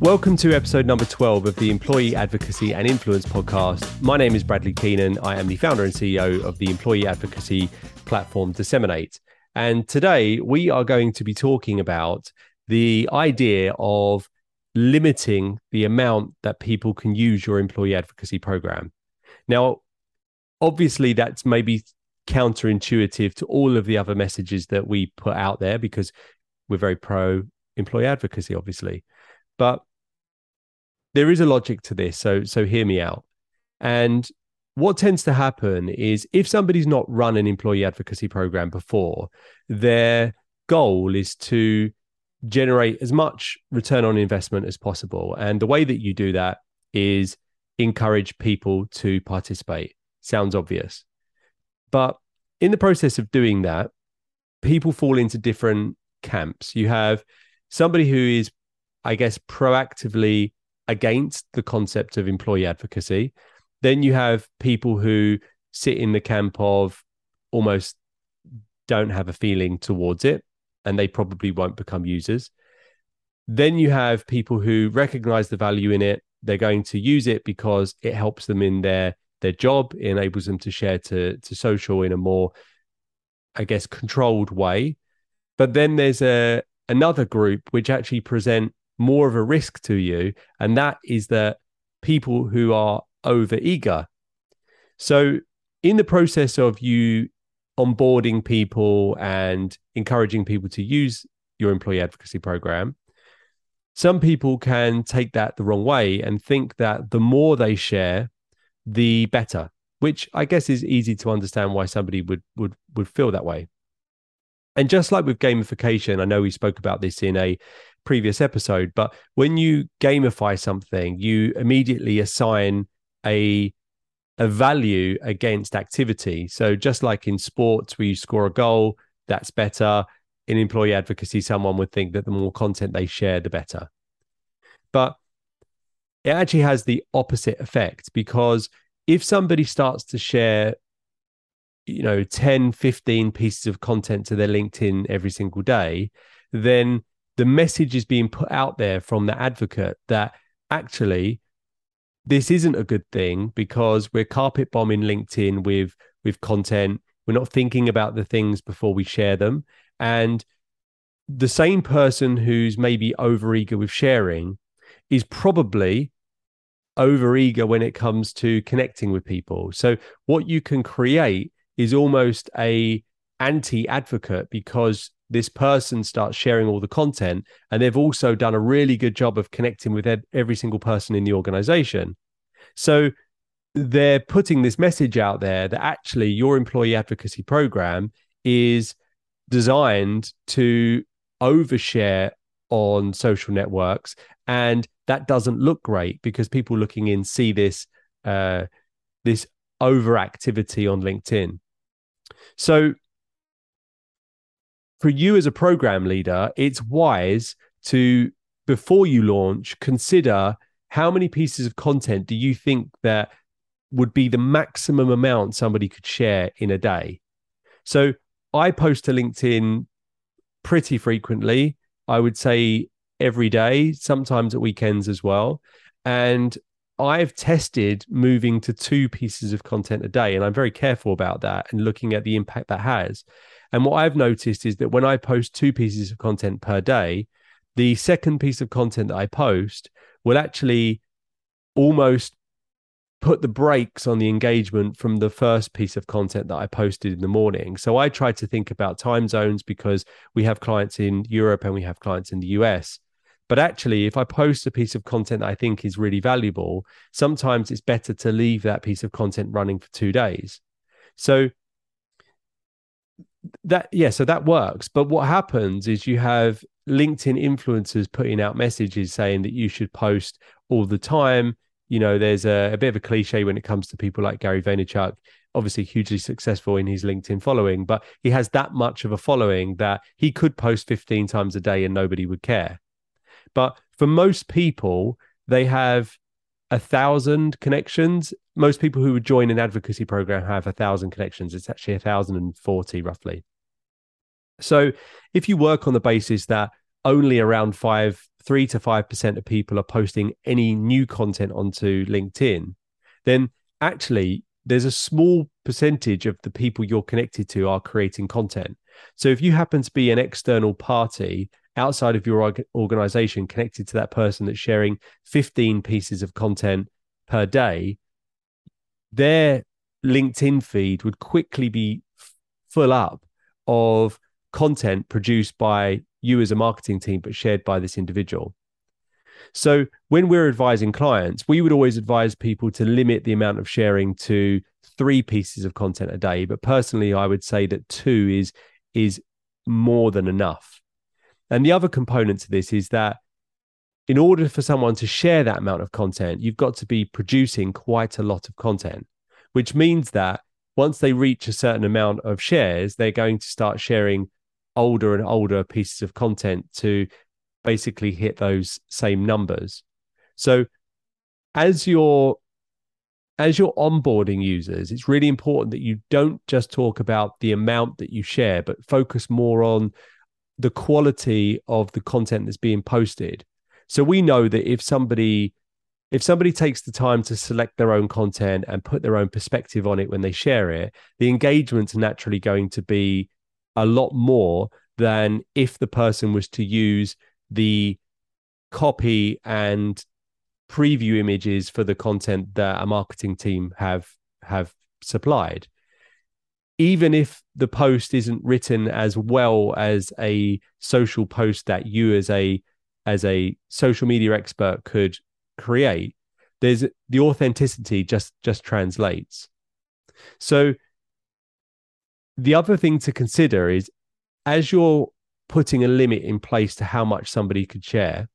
Welcome to episode number 12 of the Employee Advocacy and Influence podcast. My name is Bradley Keenan. I am the founder and CEO of the employee advocacy platform Disseminate. And today we are going to be talking about the idea of limiting the amount that people can use your employee advocacy program. Now, obviously, that's maybe counterintuitive to all of the other messages that we put out there because we're very pro employee advocacy, obviously. But there is a logic to this. So so hear me out. And what tends to happen is if somebody's not run an employee advocacy program before, their goal is to generate as much return on investment as possible. And the way that you do that is encourage people to participate. Sounds obvious. But in the process of doing that, people fall into different camps. You have somebody who is, I guess, proactively against the concept of employee advocacy. Then you have people who sit in the camp of almost don't have a feeling towards it and they probably won't become users. Then you have people who recognize the value in it. They're going to use it because it helps them in their their job, it enables them to share to to social in a more, I guess, controlled way. But then there's a another group which actually present more of a risk to you. And that is that people who are over eager. So, in the process of you onboarding people and encouraging people to use your employee advocacy program, some people can take that the wrong way and think that the more they share, the better, which I guess is easy to understand why somebody would would would feel that way. And just like with gamification, I know we spoke about this in a previous episode, but when you gamify something, you immediately assign a a value against activity. So just like in sports where you score a goal, that's better. In employee advocacy, someone would think that the more content they share, the better. But it actually has the opposite effect because if somebody starts to share you know 10 15 pieces of content to their linkedin every single day then the message is being put out there from the advocate that actually this isn't a good thing because we're carpet bombing LinkedIn with with content. We're not thinking about the things before we share them. And the same person who's maybe overeager with sharing is probably overeager when it comes to connecting with people. So what you can create is almost a anti advocate because this person starts sharing all the content and they've also done a really good job of connecting with every single person in the organization. So they're putting this message out there that actually your employee advocacy program is designed to overshare on social networks and that doesn't look great because people looking in see this uh, this overactivity on linkedin so for you as a program leader, it's wise to, before you launch, consider how many pieces of content do you think that would be the maximum amount somebody could share in a day? So I post to LinkedIn pretty frequently. I would say every day, sometimes at weekends as well. And I've tested moving to two pieces of content a day, and I'm very careful about that and looking at the impact that has. And what I've noticed is that when I post two pieces of content per day, the second piece of content that I post will actually almost put the brakes on the engagement from the first piece of content that I posted in the morning. So I try to think about time zones because we have clients in Europe and we have clients in the US. But actually, if I post a piece of content that I think is really valuable, sometimes it's better to leave that piece of content running for two days. So that yeah so that works. But what happens is you have linkedin influencers putting out messages saying that you should post all the time. You know there's a, a bit of a cliche when it comes to people like gary vaynerchuk obviously hugely successful in his linkedin following but he has that much of a following that he could post 15 times a day and nobody would care but for most people they have a thousand connections. Most people who would join an advocacy program have a thousand connections. It's actually a thousand and forty roughly. So if you work on the basis that only around five three to 5% of people are posting any new content onto LinkedIn, then actually there's a small percentage of the people you're connected to are creating content. So if you happen to be an external party outside of your organization connected to that person that's sharing 15 pieces of content per day, their LinkedIn feed would quickly be full up of content produced by you as a marketing team, but shared by this individual. So when we're advising clients, we would always advise people to limit the amount of sharing to three pieces of content a day. But personally, I would say that two is is more than enough. And the other component to this is that in order for someone to share that amount of content, you've got to be producing quite a lot of content, which means that once they reach a certain amount of shares, they're going to start sharing older and older pieces of content to basically hit those same numbers. So as you're as you're onboarding users, it's really important that you don't just talk about the amount that you share, but focus more on the quality of the content that's being posted. So we know that if somebody if somebody takes the time to select their own content and put their own perspective on it when they share it, the engagement's naturally going to be a lot more than if the person was to use the copy and preview images for the content that a marketing team have have supplied even if the post isn't written as well as a social post that you as a as a social media expert could create there's the authenticity just just translates so the other thing to consider is as you're putting a limit in place to how much somebody could share,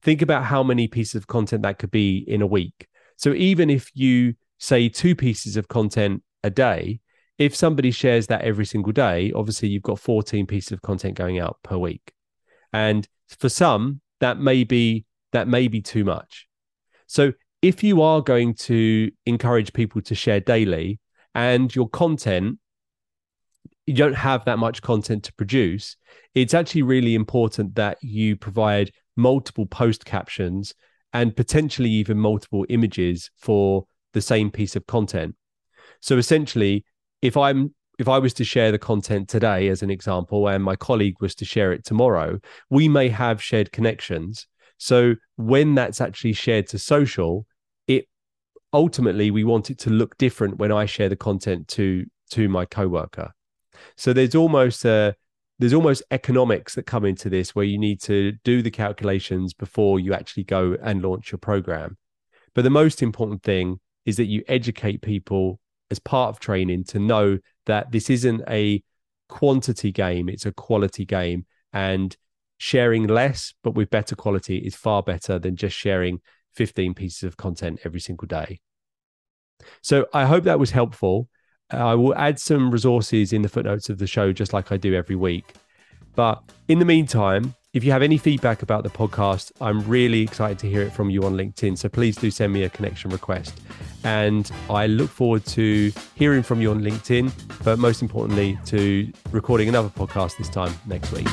think about how many pieces of content that could be in a week. So even if you say two pieces of content a day, if somebody shares that every single day, obviously you've got 14 pieces of content going out per week. And for some, that may be that may be too much. So if you are going to encourage people to share daily and your content you don't have that much content to produce, it's actually really important that you provide multiple post captions and potentially even multiple images for the same piece of content. So essentially, if I'm if I was to share the content today as an example and my colleague was to share it tomorrow, we may have shared connections. So when that's actually shared to social, it ultimately we want it to look different when I share the content to to my coworker. So there's almost a there's almost economics that come into this where you need to do the calculations before you actually go and launch your program. But the most important thing is that you educate people as part of training to know that this isn't a quantity game, it's a quality game. And sharing less, but with better quality, is far better than just sharing 15 pieces of content every single day. So I hope that was helpful. I will add some resources in the footnotes of the show, just like I do every week. But in the meantime, if you have any feedback about the podcast, I'm really excited to hear it from you on LinkedIn. So please do send me a connection request. And I look forward to hearing from you on LinkedIn, but most importantly, to recording another podcast this time next week.